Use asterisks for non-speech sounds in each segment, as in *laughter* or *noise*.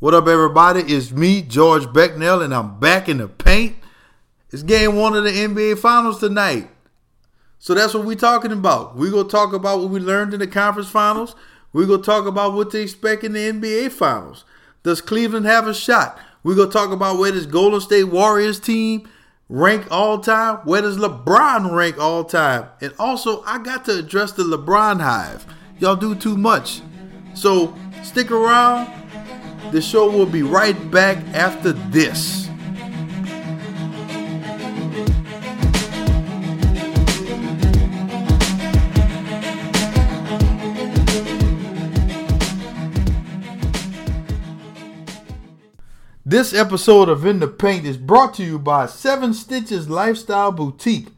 What up, everybody? It's me, George Becnel, and I'm back in the paint. It's game one of the NBA Finals tonight. So that's what we're talking about. We're going to talk about what we learned in the conference finals. We're going to talk about what to expect in the NBA Finals. Does Cleveland have a shot? We're going to talk about where this Golden State Warriors team rank all time. Where does LeBron rank all time? And also, I got to address the LeBron hive. Y'all do too much. So stick around. The show will be right back after this. This episode of In the Paint is brought to you by Seven Stitches Lifestyle Boutique.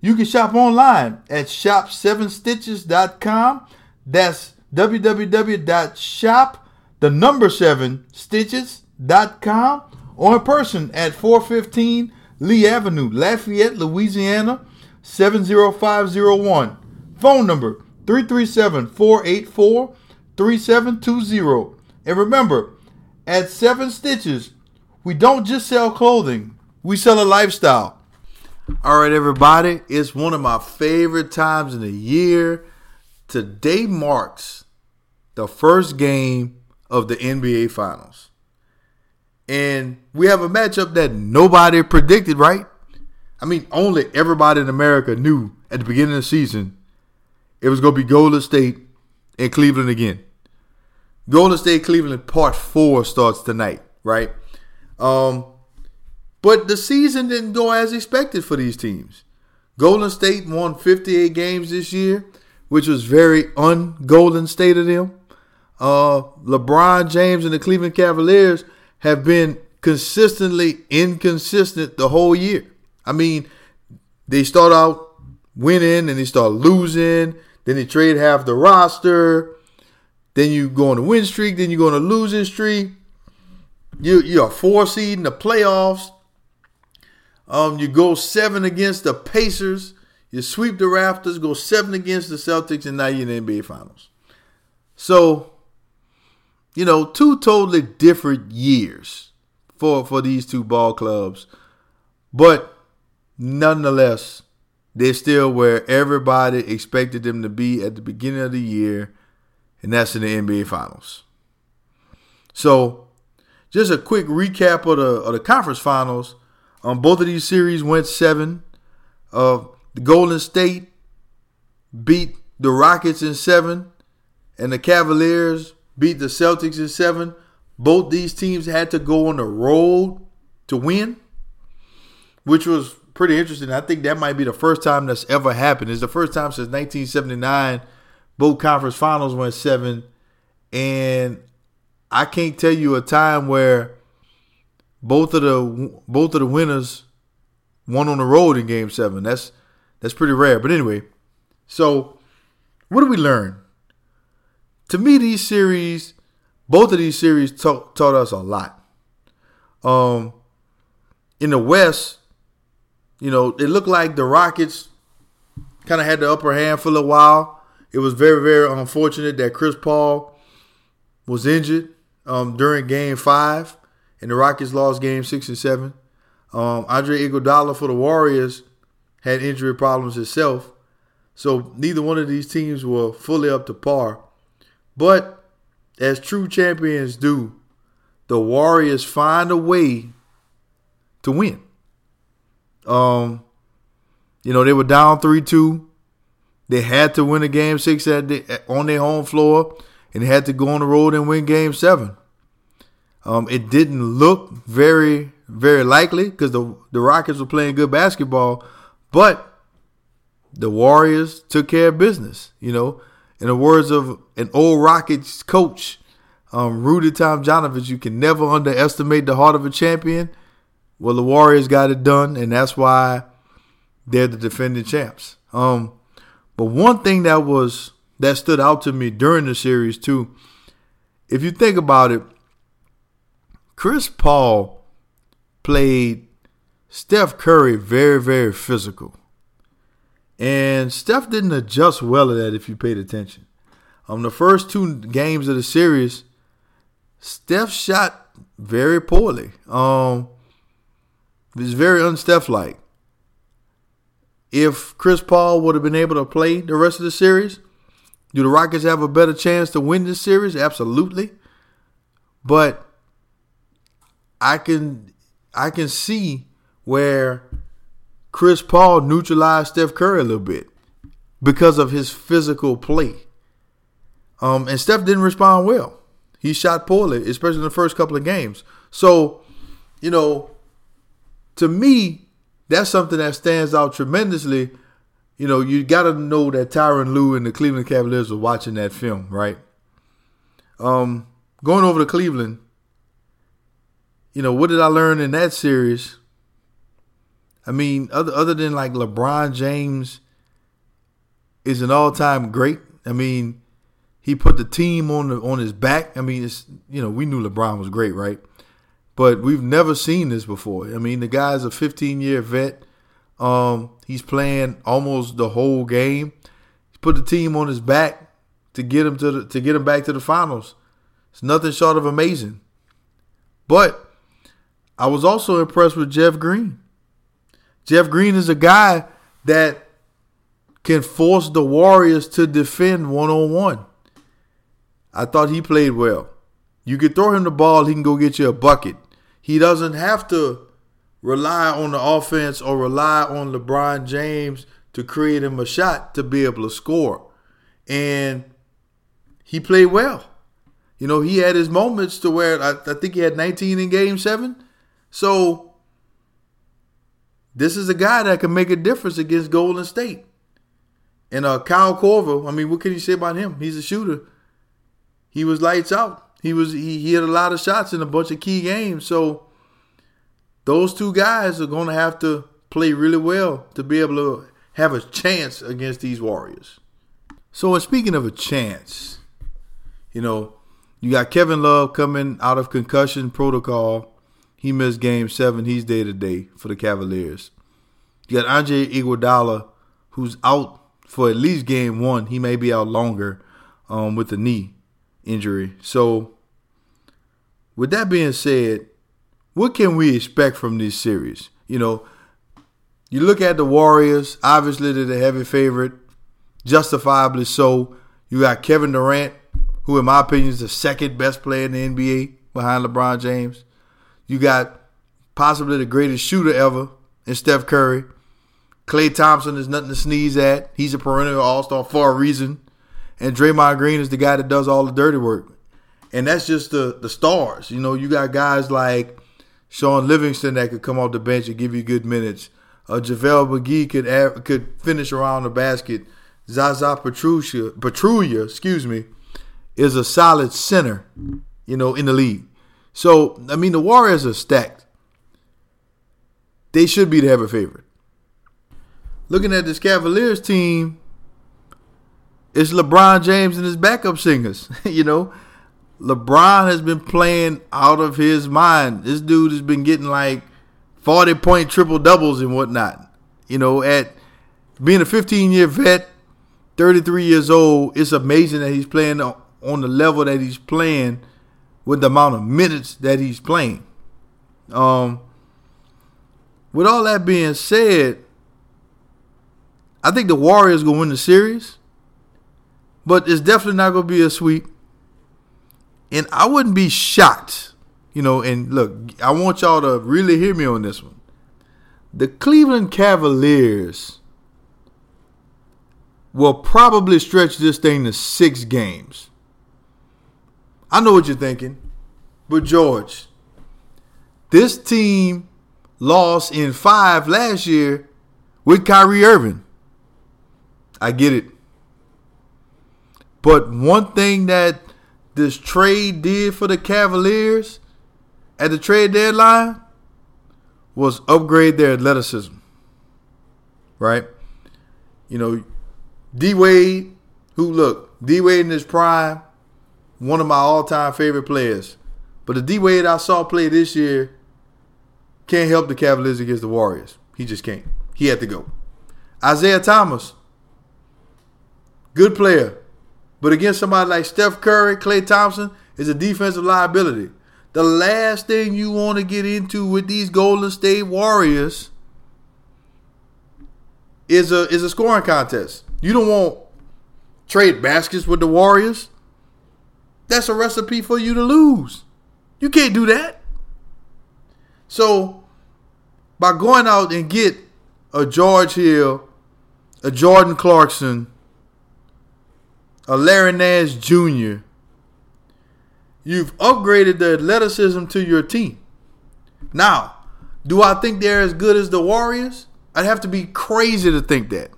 You can shop online at shop7stitches.com. That's www.shop the number 7 stitches.com or in person at 415 Lee Avenue, Lafayette, Louisiana 70501. Phone number 337-484-3720. And remember, at 7 Stitches we don't just sell clothing, we sell a lifestyle. All right, everybody, it's one of my favorite times in the year. Today marks the first game of the NBA Finals. And we have a matchup that nobody predicted, right? I mean, only everybody in America knew at the beginning of the season it was going to be Golden State and Cleveland again. Golden State Cleveland part four starts tonight, right? Um, but the season didn't go as expected for these teams. Golden State won 58 games this year, which was very un-Golden State of them. Uh, LeBron James and the Cleveland Cavaliers have been consistently inconsistent the whole year. I mean, they start out winning and they start losing. Then they trade half the roster. Then you go on a win streak. Then you go on a losing streak. You you're a four seed in the playoffs. Um, you go seven against the Pacers. You sweep the Raptors, go seven against the Celtics, and now you're in the NBA Finals. So, you know, two totally different years for for these two ball clubs, but nonetheless, they're still where everybody expected them to be at the beginning of the year, and that's in the NBA Finals. So just a quick recap of the of the conference finals. Um, both of these series went seven. Uh, the Golden State beat the Rockets in seven, and the Cavaliers beat the Celtics in seven. Both these teams had to go on the road to win, which was pretty interesting. I think that might be the first time that's ever happened. It's the first time since 1979 both conference finals went seven, and I can't tell you a time where both of the both of the winners won on the road in Game Seven. That's that's pretty rare. But anyway, so what do we learn? To me, these series, both of these series taught, taught us a lot. Um, in the West, you know, it looked like the Rockets kind of had the upper hand for a while. It was very, very unfortunate that Chris Paul was injured um, during Game Five, and the Rockets lost Game Six and Seven. Um, Andre Iguodala for the Warriors had injury problems himself, so neither one of these teams were fully up to par. But as true champions do, the Warriors find a way to win. Um, you know they were down three two. They had to win a game six at the, on their home floor and had to go on the road and win game seven. Um, it didn't look very, very likely because the, the Rockets were playing good basketball, but the Warriors took care of business. You know, in the words of an old Rockets coach, um, Rudy Tomjanovich, you can never underestimate the heart of a champion. Well, the Warriors got it done, and that's why they're the defending champs. Um, but one thing that was that stood out to me during the series too. If you think about it, Chris Paul played Steph Curry very, very physical. And Steph didn't adjust well to that if you paid attention. On um, the first two games of the series, Steph shot very poorly. Um, was very unsteph like. If Chris Paul would have been able to play the rest of the series, do the Rockets have a better chance to win this series? Absolutely. But I can I can see where Chris Paul neutralized Steph Curry a little bit because of his physical play. Um, and Steph didn't respond well. He shot poorly, especially in the first couple of games. So, you know, to me, that's something that stands out tremendously. You know, you got to know that Tyronn Lue and the Cleveland Cavaliers were watching that film, right? Um, going over to Cleveland, you know, what did I learn in that series? I mean, other other than like LeBron James is an all time great. I mean, he put the team on the, on his back. I mean, it's you know we knew LeBron was great, right? But we've never seen this before. I mean, the guy's a 15 year vet. Um, he's playing almost the whole game. He put the team on his back to get him to the, to get him back to the finals. It's nothing short of amazing. But I was also impressed with Jeff Green. Jeff Green is a guy that can force the Warriors to defend one on one. I thought he played well. You could throw him the ball, he can go get you a bucket. He doesn't have to rely on the offense or rely on LeBron James to create him a shot to be able to score. And he played well. You know, he had his moments to where I, I think he had 19 in game seven. So this is a guy that can make a difference against Golden State. And uh, Kyle Korver, I mean, what can you say about him? He's a shooter he was lights out. He was he, he had a lot of shots in a bunch of key games. So those two guys are going to have to play really well to be able to have a chance against these Warriors. So, in speaking of a chance, you know, you got Kevin Love coming out of concussion protocol. He missed game seven. He's day to day for the Cavaliers. You got Andre Iguodala, who's out for at least game one. He may be out longer um, with the knee injury. So, with that being said, what can we expect from this series? You know, you look at the Warriors, obviously they're the heavy favorite, justifiably so. You got Kevin Durant, who, in my opinion, is the second best player in the NBA behind LeBron James. You got possibly the greatest shooter ever in Steph Curry. Klay Thompson is nothing to sneeze at. He's a perennial all star for a reason and Draymond Green is the guy that does all the dirty work. And that's just the the stars. You know, you got guys like Shaun Livingston that could come off the bench and give you good minutes. Uh, JaVale McGee could could finish around the basket. Zaza Pachulia, Pachulia, excuse me, is a solid center, you know, in the league. So I mean, the Warriors are stacked. They should be the heavy favorite. Looking at this Cavaliers team, it's LeBron James and his backup singers. *laughs* you know, LeBron has been playing out of his mind. This dude has been getting like 40 point triple doubles and whatnot. You know, at being a 15 year vet, 33 years old, it's amazing that he's playing on the level that he's playing with the amount of minutes that he's playing. Um, with all that being said, I think the Warriors gonna win the series. But it's definitely not to be a sweep. And I wouldn't be shocked, you know. And look, I want y'all to really hear me on this one. The Cleveland Cavaliers will probably stretch this thing to six games. I know what you're thinking, but George, this team lost in five last year with Kyrie Irving. I get it. But one thing that this trade did for the Cavaliers at the trade deadline was upgrade their athleticism. Right? You know, D Wade, who look, D Wade in his prime, one of my all time favorite players. But the D Wade I saw play this year can't help the Cavaliers against the Warriors. He just can't. He had to go. Isaiah Thomas, good player. But against somebody like Steph Curry, Klay Thompson, is a defensive liability. the last thing you want to get into with these Golden State Warriors is a is a scoring contest. You don't want trade baskets with the Warriors. That's a recipe for you to lose. You can't do that. So by going out and get a George Hill, a Jordan Clarkson, a Larry Nance Jr., you've upgraded the athleticism to your team. Now, do I think they're as good as the Warriors? I'd have to be crazy to think that.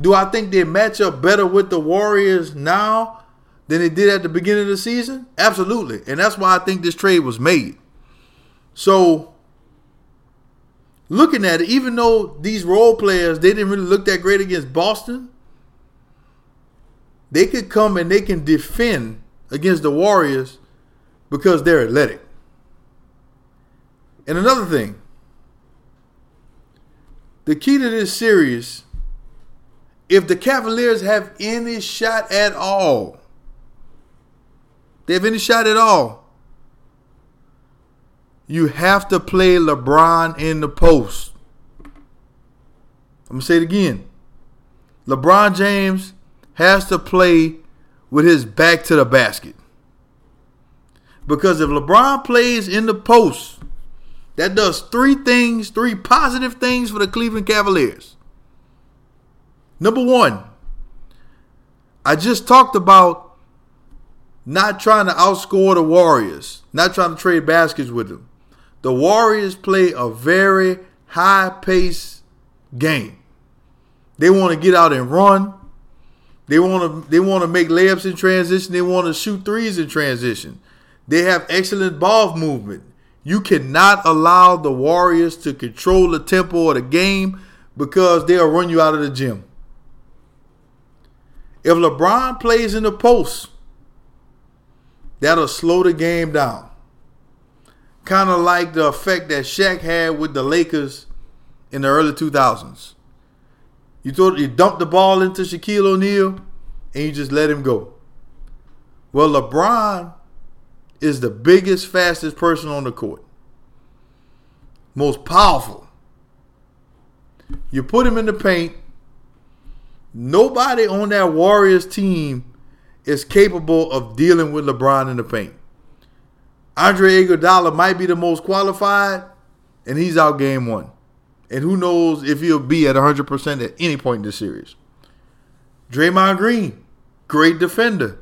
Do I think they match up better with the Warriors now than it did at the beginning of the season? Absolutely. And that's why I think this trade was made. So, looking at it, even though these role players, they didn't really look that great against Boston, they could come and they can defend against the Warriors because they're athletic. And another thing, the key to this series, if the Cavaliers have any shot at all, they have any shot at all, you have to play LeBron in the post. I'm going to say it again. LeBron James has to play with his back to the basket. Because if LeBron plays in the post, that does three things, three positive things for the Cleveland Cavaliers. Number one, I just talked about not trying to outscore the Warriors, not trying to trade baskets with them. The Warriors play a very high pace game. They want to get out and run. They want to they want to make layups in transition. They want to shoot threes in transition. They have excellent ball movement. You cannot allow the Warriors to control the tempo of the game because they'll run you out of the gym. If LeBron plays in the post, that'll slow the game down. Kind of like the effect that Shaq had with the Lakers in the early 2000s. You throw, you dump the ball into Shaquille O'Neal, and you just let him go. Well, LeBron is the biggest, fastest person on the court, most powerful. You put him in the paint. Nobody on that Warriors team is capable of dealing with LeBron in the paint. Andre Iguodala might be the most qualified, and he's out game one. And who knows if he'll be at 100% at any point in the series. Draymond Green, great defender.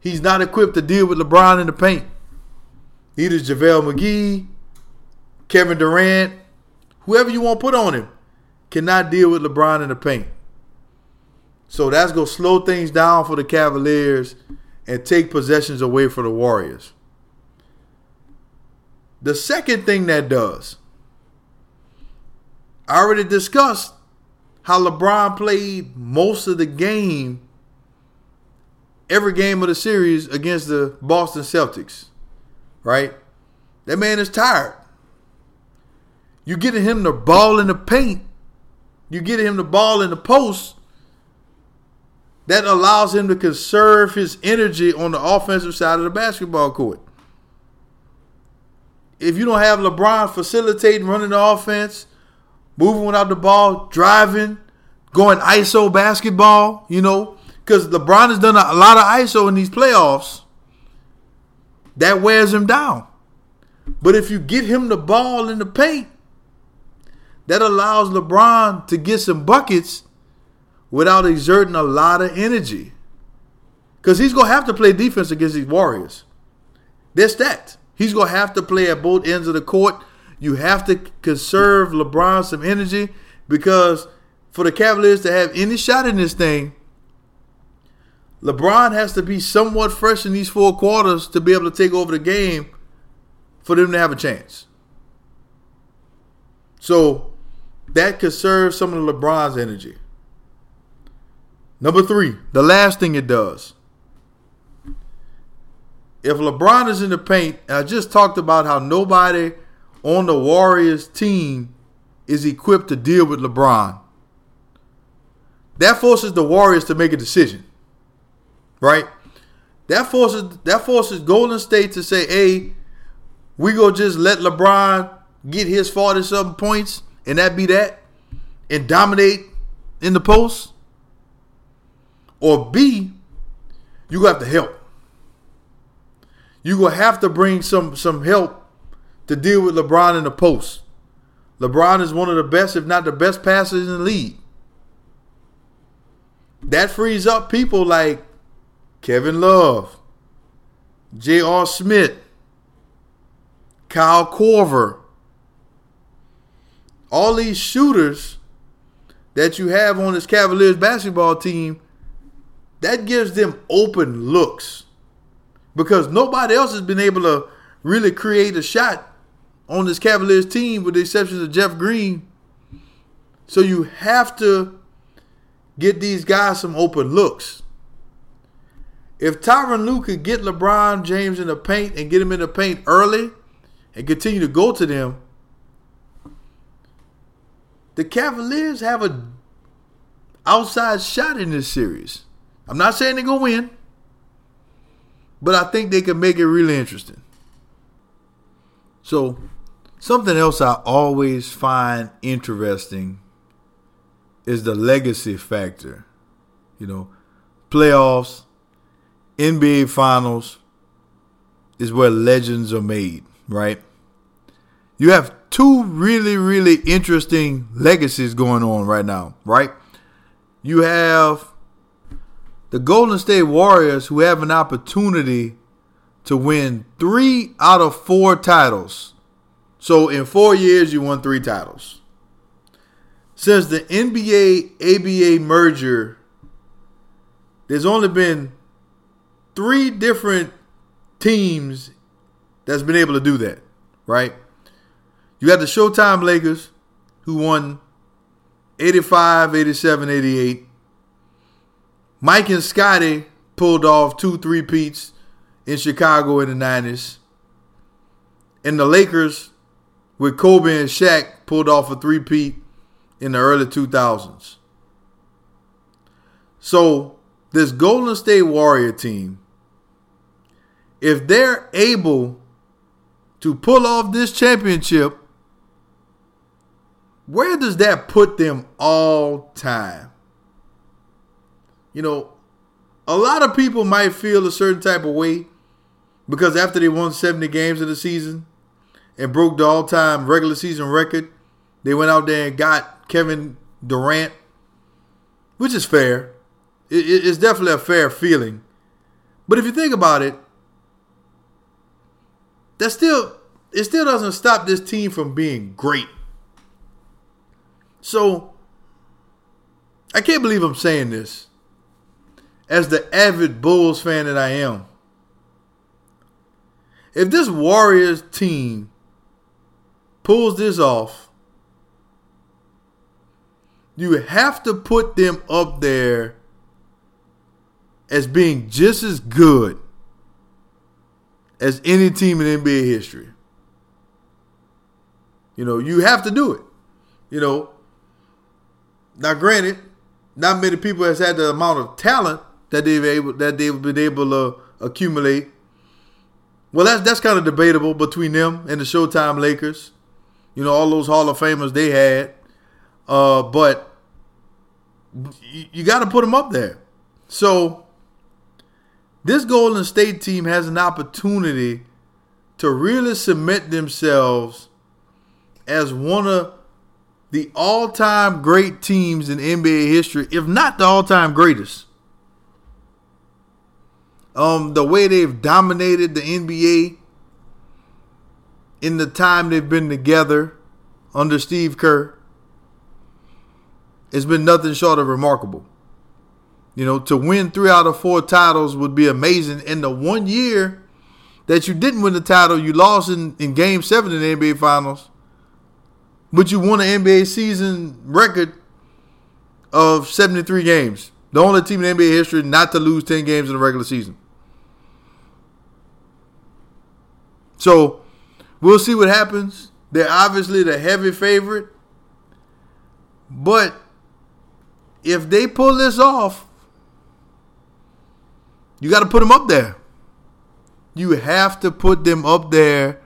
He's not equipped to deal with LeBron in the paint. Neither is JaVale McGee, Kevin Durant, whoever you want to put on him, cannot deal with LeBron in the paint. So that's going to slow things down for the Cavaliers and take possessions away from the Warriors. The second thing that does I already discussed how LeBron played most of the game, every game of the series against the Boston Celtics. Right? That man is tired. You're getting him the ball in the paint. you're getting him the ball in the post. That allows him to conserve his energy on the offensive side of the basketball court. If you don't have LeBron facilitating, running the offense, moving without the ball, driving, going ISO basketball, you know, because LeBron has done a lot of ISO in these playoffs. That wears him down. But if you get him the ball in the paint, that allows LeBron to get some buckets without exerting a lot of energy. Because he's going to have to play defense against these Warriors. They're stacked. He's going to have to play at both ends of the court you have to conserve LeBron some energy because for the Cavaliers to have any shot in this thing, LeBron has to be somewhat fresh in these four quarters to be able to take over the game for them to have a chance. So that conserves some of LeBron's energy. Number three, the last thing it does. If LeBron is in the paint, I just talked about how nobody on the Warriors team is equipped to deal with LeBron. That forces the Warriors to make a decision. Right? that forces that forces Golden State to say, "Hey, we go just let LeBron get his forty something points, and that be that, and dominate in the post." Or B, you have to help. You gonna have to bring some some help to deal with LeBron in the post. LeBron is one of the best, if not the best passers in the league. That frees up people like Kevin Love, J.R. Smith, Kyle Korver. All these shooters that you have on this Cavaliers basketball team, that gives them open looks because nobody else has been able to really create a shot on this Cavaliers team, with the exception of Jeff Green. So you have to get these guys some open looks. If Tyronn Lue could get LeBron James in the paint and get him in the paint early and continue to go to them, the Cavaliers have a outside shot in this series. I'm not saying they're gonna win, but I think they can make it really interesting. So, something else I always find interesting is the legacy factor. You know, playoffs, NBA finals is where legends are made, right? You have two really, really interesting legacies going on right now, right? You have the Golden State Warriors who have an opportunity to win three out of four titles. So in four years, you won three titles. Since the NBA ABA merger, there's only been three different teams that's been able to do that, right? You got the Showtime Lakers who won 85, 87, 88. Mike and Scottie pulled off two three peats in Chicago in the 90s. And the Lakers with Kobe and Shaq pulled off a three peat in the early 2000s. So, this Golden State Warrior team, if they're able to pull off this championship, where does that put them all time? You know, a lot of people might feel a certain type of way because after they won 70 games of the season and broke the all time regular season record, they went out there and got Kevin Durant, which is fair. it's definitely a fair feeling. But if you think about it, that still it still doesn't stop this team from being great. So I can't believe I'm saying this. As the avid Bulls fan that I am, if this Warriors team pulls this off, you have to put them up there as being just as good as any team in NBA history. You know, you have to do it. You know, now granted, not many people has had the amount of talent that they've able that they've been able to accumulate. Well, that's that's kind of debatable between them and the Showtime Lakers. You know, all those Hall of Famers they had. Uh, but you, you got to put them up there. So this Golden State team has an opportunity to really cement themselves as one of the all-time great teams in NBA history, if not the all-time greatest. Um, the way they've dominated the NBA in the time they've been together under Steve Kerr, it's been nothing short of remarkable. You know, to win three out of four titles would be amazing. In the one year that you didn't win the title, you lost in, in game seven in the NBA Finals, but you won an NBA season record of 73 games. The only team in NBA history not to lose 10 games in the regular season. So we'll see what happens. They're obviously the heavy favorite. But if they pull this off, You got to put them up there. You have to put them up there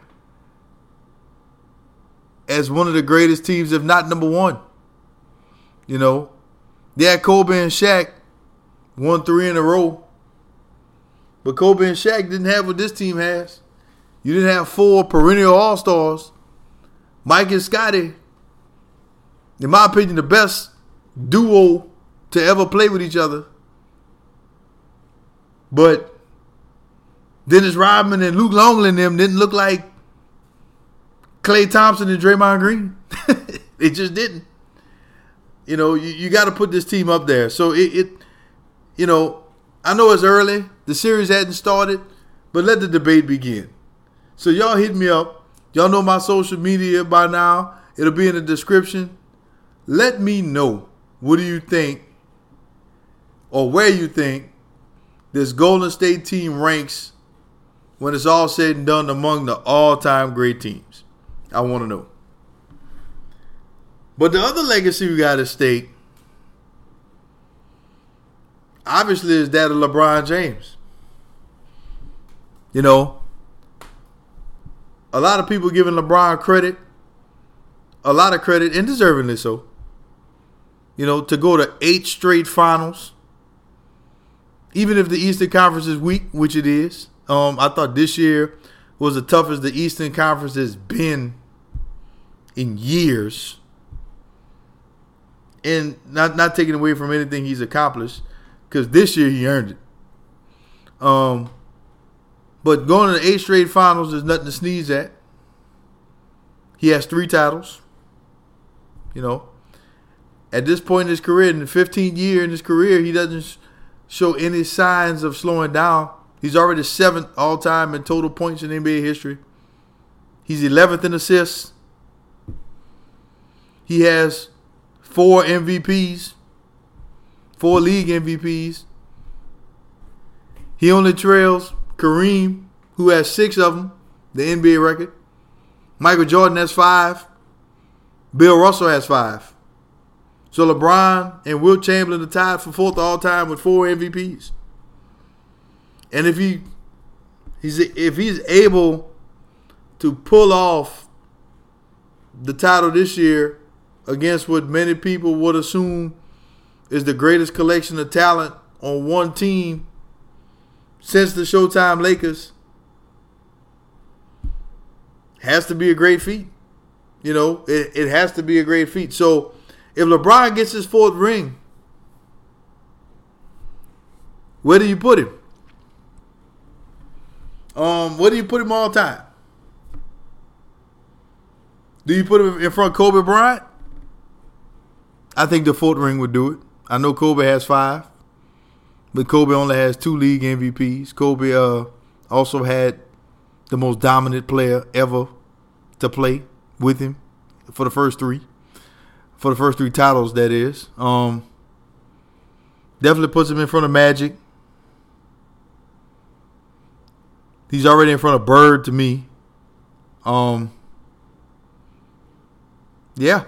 as one of the greatest teams, if not number one. You know, yeah, Kobe and Shaq won three in a row. But Kobe and Shaq didn't have what this team has. You didn't have four perennial All Stars. Mike and Scottie, in my opinion, the best duo to ever play with each other. But Dennis Rodman and Luke Longley and them didn't look like Klay Thompson and Draymond Green. *laughs* it just didn't. You know, you, you got to put this team up there. So it, it, you know, I know it's early. The series hadn't started, but let the debate begin. So y'all hit me up. Y'all know my social media by now. It'll be in the description. Let me know what do you think or where you think this Golden State team ranks when it's all said and done among the all-time great teams. I want to know. But the other legacy we got at stake, obviously, is that of LeBron James. You know, a lot of people giving LeBron credit, a lot of credit, and deservingly so. You know, to go to eight straight finals, even if the Eastern Conference is weak, which it is. Um, I thought this year was the toughest the Eastern Conference has been in years. And not not taking away from anything he's accomplished, because this year he earned it. Um, but going to the eight straight finals is nothing to sneeze at. He has three titles. You know, at this point in his career, in the 15th year in his career, he doesn't show any signs of slowing down. He's already seventh all time in total points in NBA history. He's 11th in assists. He has four MVPs, four league MVPs. He only trails Kareem, who has six of them, the NBA record. Michael Jordan has five. Bill Russell has five. So LeBron and Wilt Chamberlain are tied for fourth all time with four MVPs. And if he he's if he's able to pull off the title this year against what many people would assume is the greatest collection of talent on one team since the Showtime Lakers, has to be a great feat. You know, it, it has to be a great feat. So if LeBron gets his fourth ring, where do you put him? Um, where do you put him all time? Do you put him in front of Kobe Bryant? I think the fourth ring would do it. I know Kobe has five, but Kobe only has two league MVPs. Kobe uh, also had the most dominant player ever to play with him for the first three, for the first three titles. That is, um, definitely puts him in front of Magic. He's already in front of Bird to me. Um, yeah,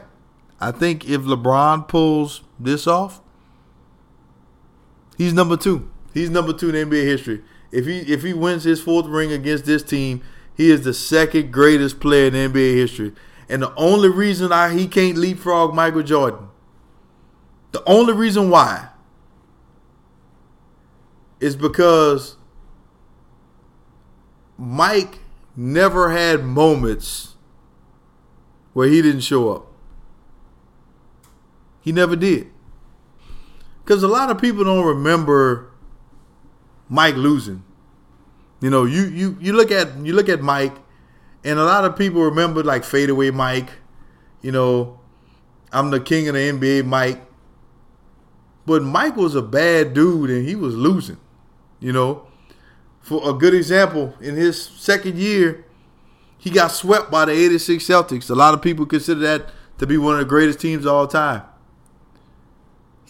I think if LeBron pulls this off, he's number two. He's number two in NBA history. If he if he wins his fourth ring against this team, he is the second greatest player in NBA history. And the only reason I he can't leapfrog Michael Jordan, the only reason why is because Mike never had moments where he didn't show up. He never did. Because a lot of people don't remember Mike losing. You know, you, you you look at you look at Mike, and a lot of people remember like fadeaway Mike. You know, I'm the king of the NBA, Mike. But Mike was a bad dude, and he was losing. You know, for a good example, in his second year, he got swept by the 86 Celtics. A lot of people consider that to be one of the greatest teams of all time.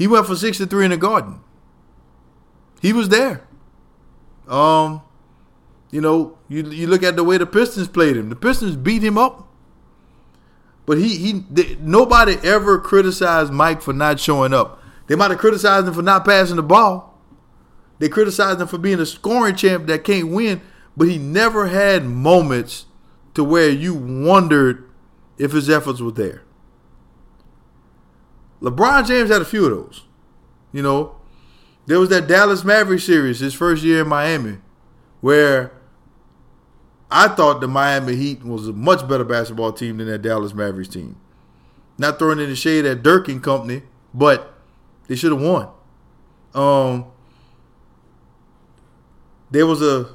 He went for 63 in the garden. He was there. Um, you know, you you look at the way the Pistons played him. The Pistons beat him up. But he he nobody ever criticized Mike for not showing up. They might have criticized him for not passing the ball. they criticized him for being a scoring champ that can't win, but he never had moments to where you wondered if his efforts were there. LeBron James had a few of those. You know, there was that Dallas Maverick series, his first year in Miami, where I thought the Miami Heat was a much better basketball team than that Dallas Mavericks team. Not throwing any shade at Dirk and company, but they should have won. Um, there was a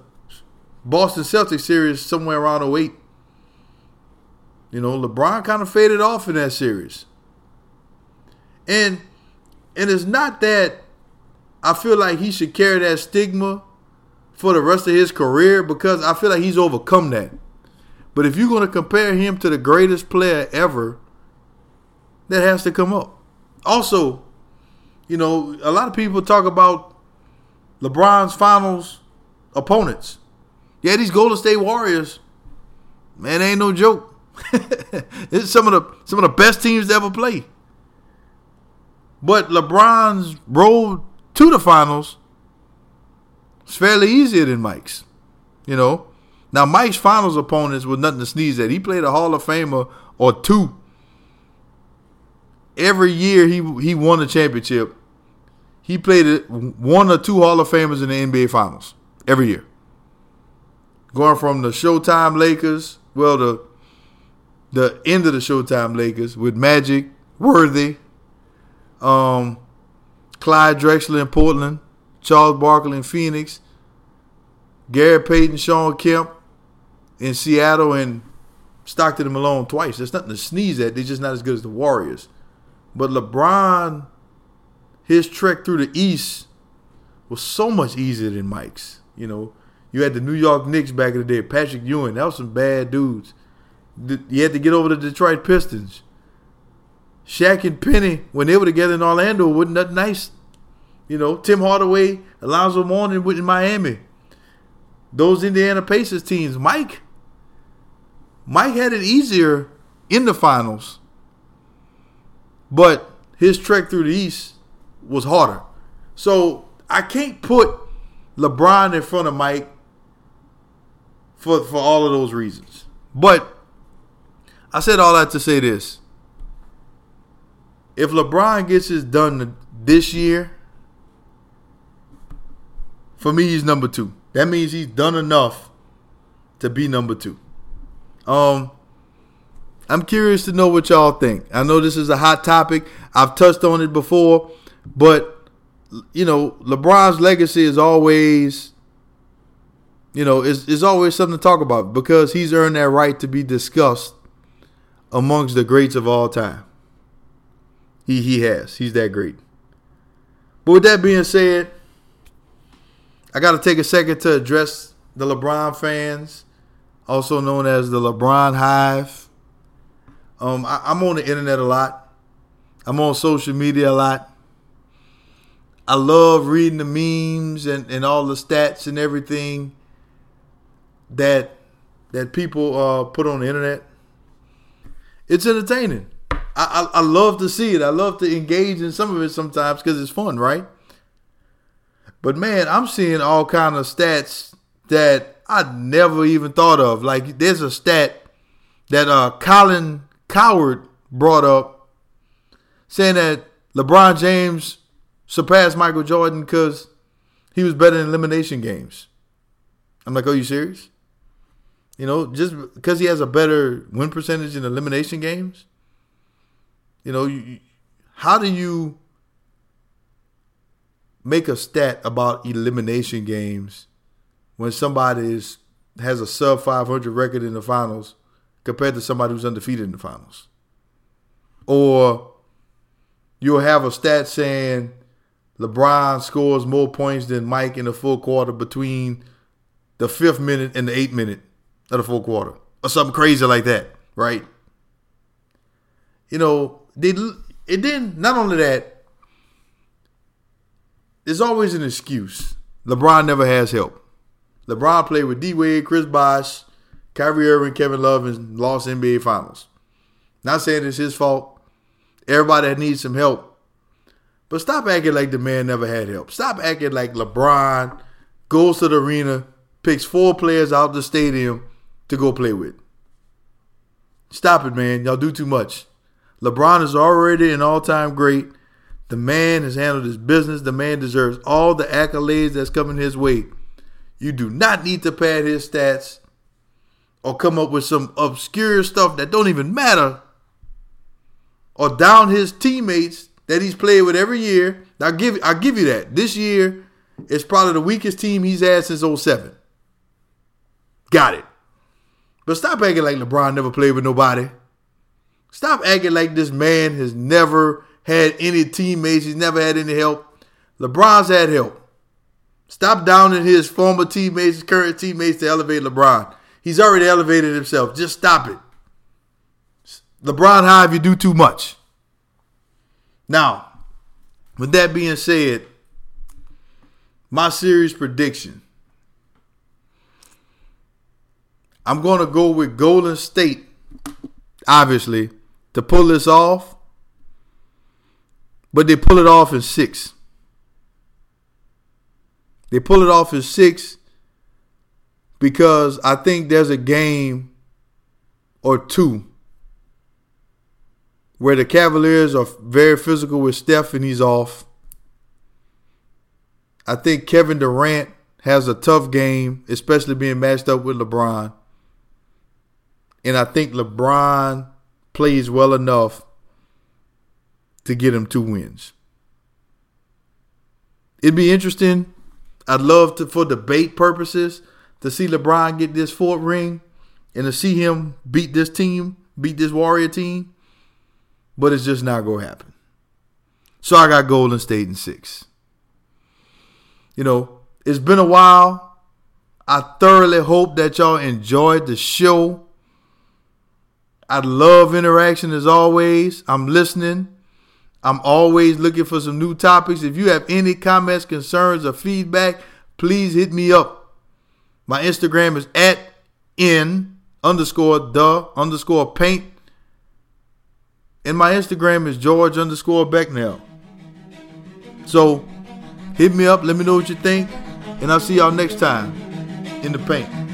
Boston Celtics series somewhere around 08. You know, LeBron kind of faded off in that series. And and it's not that I feel like he should carry that stigma for the rest of his career because I feel like he's overcome that. But if you're going to compare him to the greatest player ever, that has to come up. Also, you know, a lot of people talk about LeBron's finals opponents. Yeah, these Golden State Warriors, man, ain't no joke. *laughs* it's some of the some of the best teams to ever play. But LeBron's road to the finals is fairly easier than Mike's. You know. Now Mike's finals opponents was nothing to sneeze at. He played a Hall of Famer or two. Every year he he won a championship. He played one or two Hall of Famers in the NBA Finals every year. Going from the Showtime Lakers, well the the end of the Showtime Lakers with Magic, Worthy, um, Clyde Drexler in Portland, Charles Barkley in Phoenix, Gary Payton, Shawn Kemp in Seattle, and Stockton and Malone twice. There's nothing to sneeze at. They're just not as good as the Warriors. But LeBron, his trek through the East was so much easier than Mike's. You know, you had the New York Knicks back in the day, Patrick Ewing. That was some bad dudes. You had to get over the Detroit Pistons. Shaq and Penny, when they were together in Orlando, wasn't that nice? You know, Tim Hardaway, Alonzo Mourning in Miami. Those Indiana Pacers teams. Mike, Mike had it easier in the finals, but his trek through the East was harder. So I can't put LeBron in front of Mike for for all of those reasons. But I said all that to say this if LeBron gets his done this year, for me, he's number two. That means he's done enough to be number two. Um, I'm curious to know what y'all think. I know this is a hot topic. I've touched on it before, but you know, LeBron's legacy is always, you know, is is always something to talk about because he's earned that right to be discussed amongst the greats of all time. He he has. He's that great. But with that being said, I got to take a second to address the LeBron fans, also known as the LeBron Hive. Um, I, I'm on the internet a lot. I'm on social media a lot. I love reading the memes and, and all the stats and everything that that people uh, put on the internet. It's entertaining. I, I, I love to see it. I love to engage in some of it sometimes because it's fun, right? But man, I'm seeing all kind of stats that I never even thought of. Like there's a stat that uh, Colin Cowherd brought up saying that LeBron James surpassed Michael Jordan because he was better in elimination games. I'm like, are you serious? You know, just because he has a better win percentage in elimination games, you know, you, how do you make a stat about elimination games when somebody is, has a sub 500 record in the finals compared to somebody who's undefeated in the finals? Or you'll have a stat saying LeBron scores more points than Mike in the full quarter between the fifth minute and the eighth minute of the full quarter, or something crazy like that, right? You know, they it didn't. Not only that, there's always an excuse. LeBron never has help. LeBron played with D Wade, Chris Bosh, Kyrie Irving, Kevin Love, and lost NBA Finals. Not saying it's his fault. Everybody that needs some help. But stop acting like the man never had help. Stop acting like LeBron goes to the arena, picks four players out of the stadium to go play with. Stop it, man. Y'all do too much. LeBron is already an all time great. The man has handled his business. The man deserves all the accolades that's coming his way. You do not need to pad his stats or come up with some obscure stuff that don't even matter or down his teammates that he's played with every year. I'll give, I'll give you that. This year is probably the weakest team he's had since 07. Got it. But stop acting like LeBron never played with nobody. Stop acting like this man has never had any teammates. He's never had any help. LeBron's had help. Stop downing his former teammates, current teammates to elevate LeBron. He's already elevated himself. Just stop it. LeBron high if you do too much. Now, with that being said, my series prediction. I'm going to go with Golden State, obviously, to pull this off. But they pull it off in six. They pull it off in six because I think there's a game or two where the Cavaliers are very physical with Steph and he's off. I think Kevin Durant has a tough game, especially being matched up with LeBron. And I think LeBron plays well enough to get him two wins. It'd be interesting. I'd love to, for debate purposes, to see LeBron get this fourth ring and to see him beat this team, beat this Warrior team. But it's just not going to happen. So I got Golden State in six. You know, it's been a while. I thoroughly hope that y'all enjoyed the show. I love interaction as always. I'm listening. I'm always looking for some new topics. If you have any comments, concerns, or feedback, please hit me up. My Instagram is at n underscore the underscore paint. And my Instagram is George underscore Becnel. So hit me up, let me know what you think, and I'll see y'all next time in the paint.